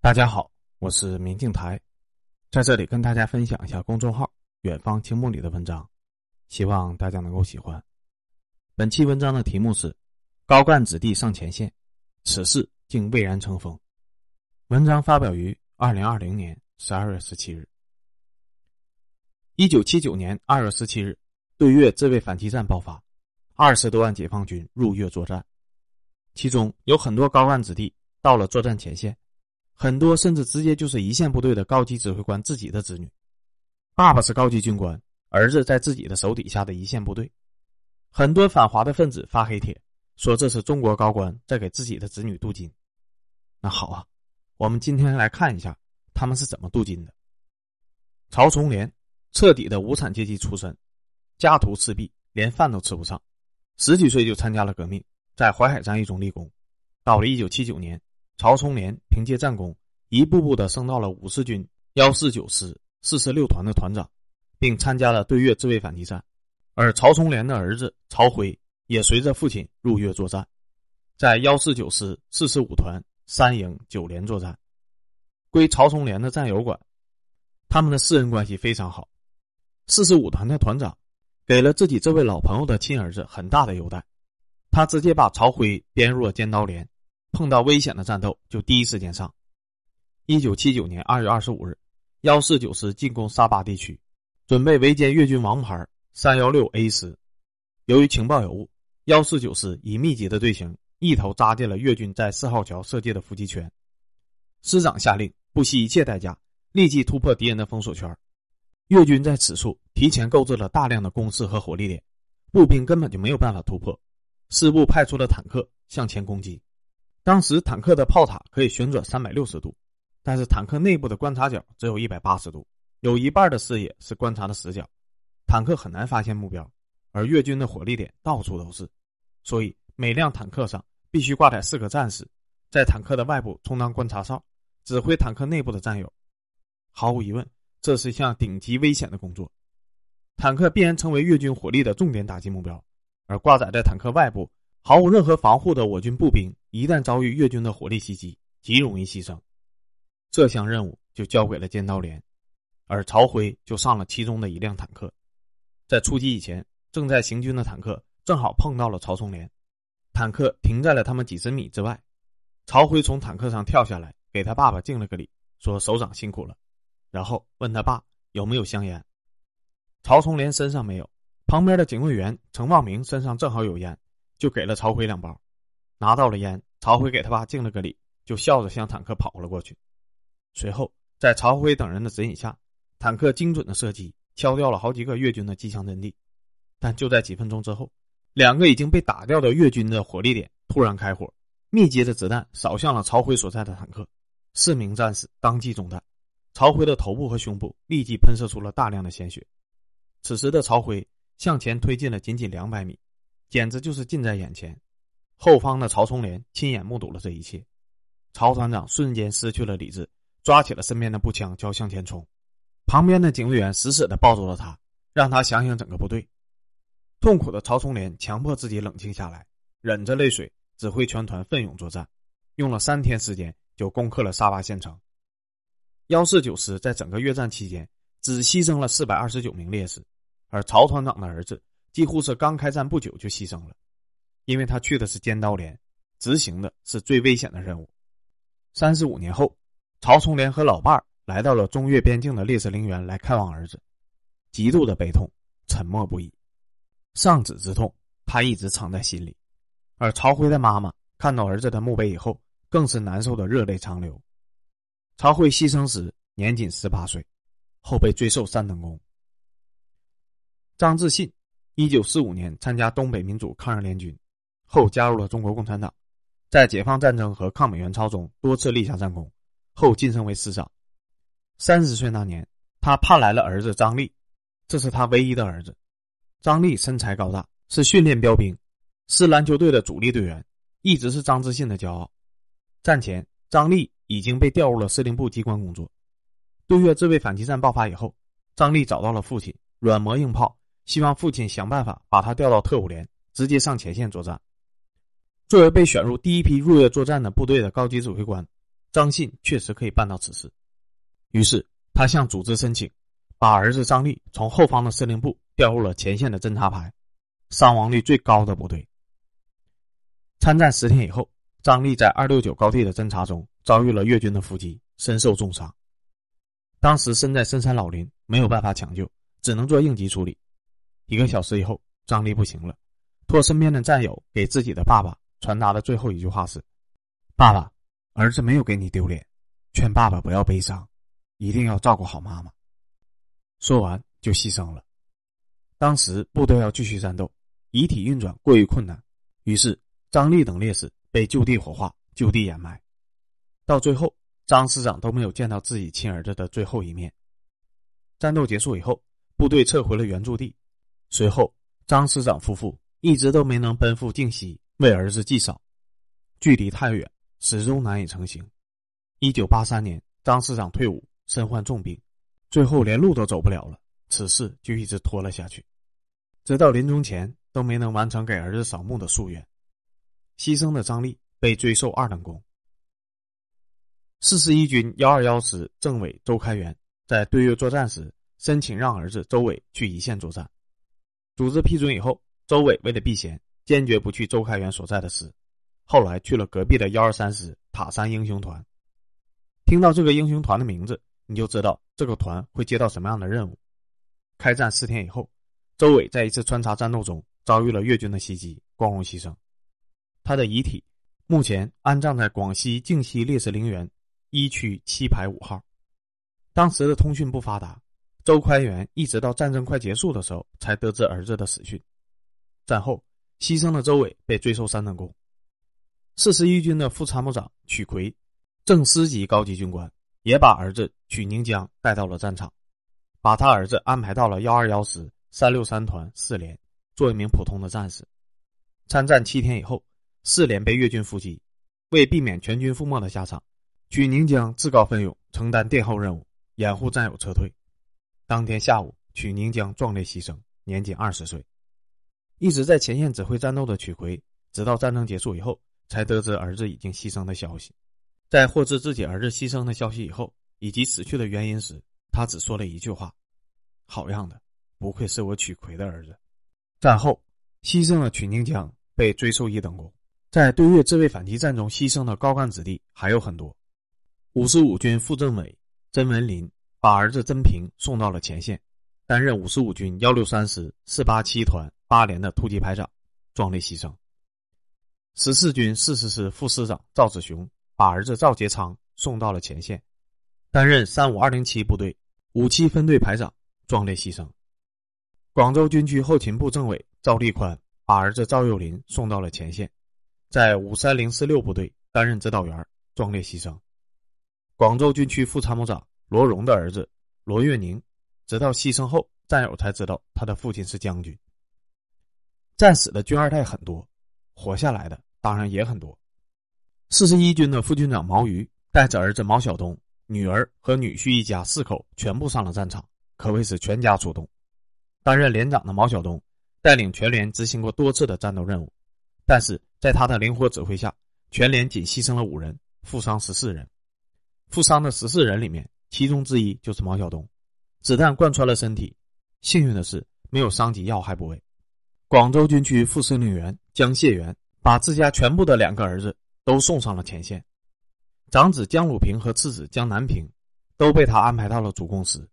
大家好，我是明镜台，在这里跟大家分享一下公众号“远方青梦”里的文章，希望大家能够喜欢。本期文章的题目是“高干子弟上前线，此事竟蔚然成风”。文章发表于二零二零年十二月十七日。一九七九年二月十七日，对越自卫反击战爆发，二十多万解放军入越作战，其中有很多高干子弟到了作战前线。很多甚至直接就是一线部队的高级指挥官自己的子女，爸爸是高级军官，儿子在自己的手底下的一线部队。很多反华的分子发黑帖，说这是中国高官在给自己的子女镀金。那好啊，我们今天来看一下他们是怎么镀金的。曹崇廉彻底的无产阶级出身，家徒四壁，连饭都吃不上，十几岁就参加了革命，在淮海战役中立功。到了一九七九年。曹冲廉凭借战功，一步步的升到了五四军幺四九师四十六团的团长，并参加了对越自卫反击战。而曹冲廉的儿子曹辉也随着父亲入越作战，在幺四九师四十五团三营九连作战，归曹冲廉的战友管。他们的私人关系非常好。四十五团的团长给了自己这位老朋友的亲儿子很大的优待，他直接把曹辉编入了尖刀连。碰到危险的战斗就第一时间上。一九七九年二月二十五日，幺四九师进攻沙巴地区，准备围歼越军王牌三幺六 A 师。由于情报有误，幺四九师以密集的队形一头扎进了越军在四号桥设界的伏击圈。师长下令不惜一切代价，立即突破敌人的封锁圈。越军在此处提前购置了大量的工事和火力点，步兵根本就没有办法突破。师部派出了坦克向前攻击。当时坦克的炮塔可以旋转三百六十度，但是坦克内部的观察角只有一百八十度，有一半的视野是观察的死角，坦克很难发现目标。而越军的火力点到处都是，所以每辆坦克上必须挂载四个战士，在坦克的外部充当观察哨，指挥坦克内部的战友。毫无疑问，这是一项顶级危险的工作。坦克必然成为越军火力的重点打击目标，而挂载在坦克外部。毫无任何防护的我军步兵，一旦遭遇越军的火力袭击，极容易牺牲。这项任务就交给了尖刀连，而曹辉就上了其中的一辆坦克。在出击以前，正在行军的坦克正好碰到了曹冲连，坦克停在了他们几十米之外。曹辉从坦克上跳下来，给他爸爸敬了个礼，说：“首长辛苦了。”然后问他爸有没有香烟。曹冲连身上没有，旁边的警卫员程望明身上正好有烟。就给了曹辉两包，拿到了烟，曹辉给他爸敬了个礼，就笑着向坦克跑了过去。随后，在曹辉等人的指引下，坦克精准的射击，敲掉了好几个越军的机枪阵地。但就在几分钟之后，两个已经被打掉的越军的火力点突然开火，密集的子弹扫向了曹辉所在的坦克，四名战士当即中弹，曹辉的头部和胸部立即喷射出了大量的鲜血。此时的曹辉向前推进了仅仅两百米。简直就是近在眼前，后方的曹冲连亲眼目睹了这一切，曹团长瞬间失去了理智，抓起了身边的步枪就要向前冲，旁边的警卫员死死的抱住了他，让他想想整个部队。痛苦的曹冲连强迫自己冷静下来，忍着泪水指挥全团奋勇作战，用了三天时间就攻克了沙巴县城。幺四九师在整个越战期间只牺牲了四百二十九名烈士，而曹团长的儿子。几乎是刚开战不久就牺牲了，因为他去的是尖刀连，执行的是最危险的任务。三十五年后，曹冲连和老伴儿来到了中越边境的烈士陵园来看望儿子，极度的悲痛，沉默不已。丧子之痛，他一直藏在心里。而曹辉的妈妈看到儿子的墓碑以后，更是难受的热泪长流。曹辉牺牲时年仅十八岁，后被追授三等功。张志信。一九四五年参加东北民主抗日联军，后加入了中国共产党，在解放战争和抗美援朝中多次立下战功，后晋升为师长。三十岁那年，他盼来了儿子张立，这是他唯一的儿子。张立身材高大，是训练标兵，是篮球队的主力队员，一直是张志信的骄傲。战前，张立已经被调入了司令部机关工作。对越自卫反击战爆发以后，张立找到了父亲，软磨硬泡。希望父亲想办法把他调到特务连，直接上前线作战。作为被选入第一批入越作战的部队的高级指挥官，张信确实可以办到此事，于是他向组织申请，把儿子张立从后方的司令部调入了前线的侦察排，伤亡率最高的部队。参战十天以后，张立在二六九高地的侦察中遭遇了越军的伏击，身受重伤。当时身在深山老林，没有办法抢救，只能做应急处理。一个小时以后，张丽不行了，托身边的战友给自己的爸爸传达的最后一句话是：“爸爸。”儿子没有给你丢脸，劝爸爸不要悲伤，一定要照顾好妈妈。说完就牺牲了。当时部队要继续战斗，遗体运转过于困难，于是张丽等烈士被就地火化、就地掩埋。到最后，张师长都没有见到自己亲儿子的最后一面。战斗结束以后，部队撤回了原驻地。随后，张师长夫妇一直都没能奔赴靖西为儿子祭扫，距离太远。始终难以成行。一九八三年，张师长退伍，身患重病，最后连路都走不了了。此事就一直拖了下去，直到临终前都没能完成给儿子扫墓的夙愿。牺牲的张立被追授二等功。四十一军幺二幺师政委周开元在对越作战时，申请让儿子周伟去一线作战。组织批准以后，周伟为了避嫌，坚决不去周开元所在的师。后来去了隔壁的幺二三师塔山英雄团。听到这个英雄团的名字，你就知道这个团会接到什么样的任务。开战四天以后，周伟在一次穿插战斗中遭遇了越军的袭击，光荣牺牲。他的遗体目前安葬在广西靖西烈士陵园一区七排五号。当时的通讯不发达，周宽元一直到战争快结束的时候才得知儿子的死讯。战后，牺牲的周伟被追授三等功。四十一军的副参谋长曲奎，正师级高级军官，也把儿子曲宁江带到了战场，把他儿子安排到了幺二幺师三六三团四连，做一名普通的战士。参战七天以后，四连被越军伏击，为避免全军覆没的下场，曲宁江自告奋勇承担殿后任务，掩护战友撤退。当天下午，曲宁江壮烈牺牲，年仅二十岁。一直在前线指挥战斗的曲奎，直到战争结束以后。才得知儿子已经牺牲的消息，在获知自己儿子牺牲的消息以后，以及死去的原因时，他只说了一句话：“好样的，不愧是我曲奎的儿子。”战后，牺牲的曲宁江被追授一等功。在对越自卫反击战中牺牲的高干子弟还有很多。五十五军副政委曾文林把儿子曾平送到了前线，担任五十五军幺六三师四八七团八连的突击排长，壮烈牺牲。十四军四十师副师长赵子雄把儿子赵杰昌送到了前线，担任三五二零七部队五七分队排长，壮烈牺牲。广州军区后勤部政委赵立宽把儿子赵幼林送到了前线，在五三零四六部队担任指导员，壮烈牺牲。广州军区副参谋长罗荣的儿子罗月宁，直到牺牲后，战友才知道他的父亲是将军。战死的军二代很多，活下来的。当然也很多。四十一军的副军长毛瑜带着儿子毛晓东、女儿和女婿一家四口全部上了战场，可谓是全家出动。担任连长的毛晓东带领全连执行过多次的战斗任务，但是在他的灵活指挥下，全连仅牺牲了五人，负伤十四人。负伤的十四人里面，其中之一就是毛晓东，子弹贯穿了身体，幸运的是没有伤及要害部位。广州军区副司令员江谢元。把自家全部的两个儿子都送上了前线，长子江鲁平和次子江南平都被他安排到了主攻师。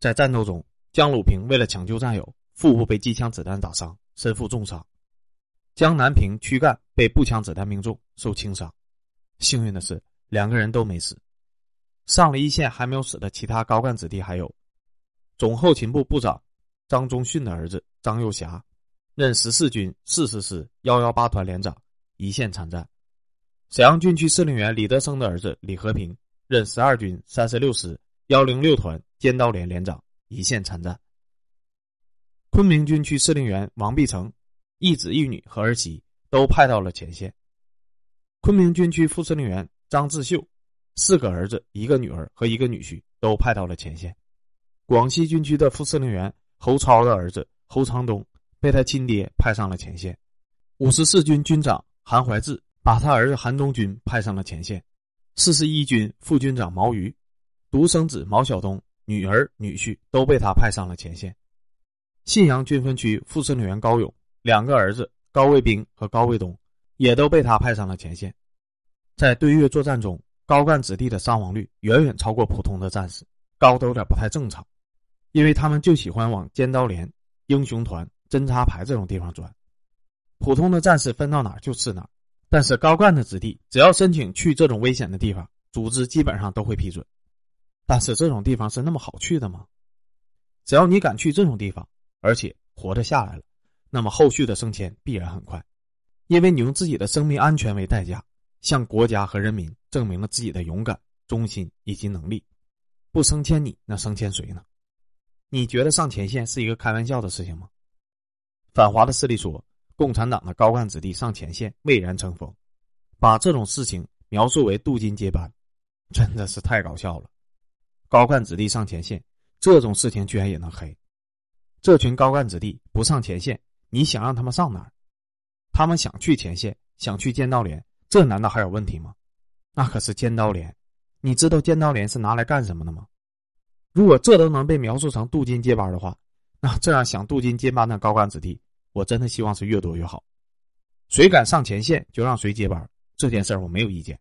在战斗中，江鲁平为了抢救战友，腹部被机枪子弹打伤，身负重伤；江南平躯干被步枪子弹命中，受轻伤。幸运的是，两个人都没死。上了一线还没有死的其他高干子弟还有：总后勤部部长张宗训的儿子张幼霞。任十四军四十师幺幺八团连长，一线参战；沈阳军区司令员李德生的儿子李和平任十二军三十六师幺零六团尖刀连连长，一线参战；昆明军区司令员王必成一子一女和儿媳都派到了前线；昆明军区副司令员张志秀四个儿子一个女儿和一个女婿都派到了前线；广西军区的副司令员侯超的儿子侯长东。被他亲爹派上了前线，五十四军军长韩怀志把他儿子韩东军派上了前线，四十一军副军长毛瑜、独生子毛晓东女儿女婿都被他派上了前线。信阳军分区副司令员高勇两个儿子高卫兵和高卫东也都被他派上了前线。在对越作战中，高干子弟的伤亡率远远超过普通的战士，高的有点不太正常，因为他们就喜欢往尖刀连、英雄团、侦察排这种地方钻。普通的战士分到哪儿就是哪儿，但是高干的子弟只要申请去这种危险的地方，组织基本上都会批准。但是这种地方是那么好去的吗？只要你敢去这种地方，而且活着下来了，那么后续的升迁必然很快，因为你用自己的生命安全为代价。向国家和人民证明了自己的勇敢、忠心以及能力，不升迁你，那升迁谁呢？你觉得上前线是一个开玩笑的事情吗？反华的势力说，共产党的高干子弟上前线蔚然成风，把这种事情描述为镀金接班，真的是太搞笑了。高干子弟上前线，这种事情居然也能黑？这群高干子弟不上前线，你想让他们上哪儿？他们想去前线，想去剑道连。这难道还有问题吗？那可是尖刀连，你知道尖刀连是拿来干什么的吗？如果这都能被描述成镀金接班的话，那这样想镀金接班的高干子弟，我真的希望是越多越好。谁敢上前线，就让谁接班。这件事儿我没有意见。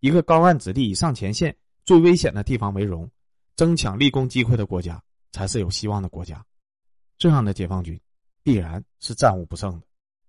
一个高干子弟以上前线最危险的地方为荣，争抢立功机会的国家，才是有希望的国家。这样的解放军，必然是战无不胜的。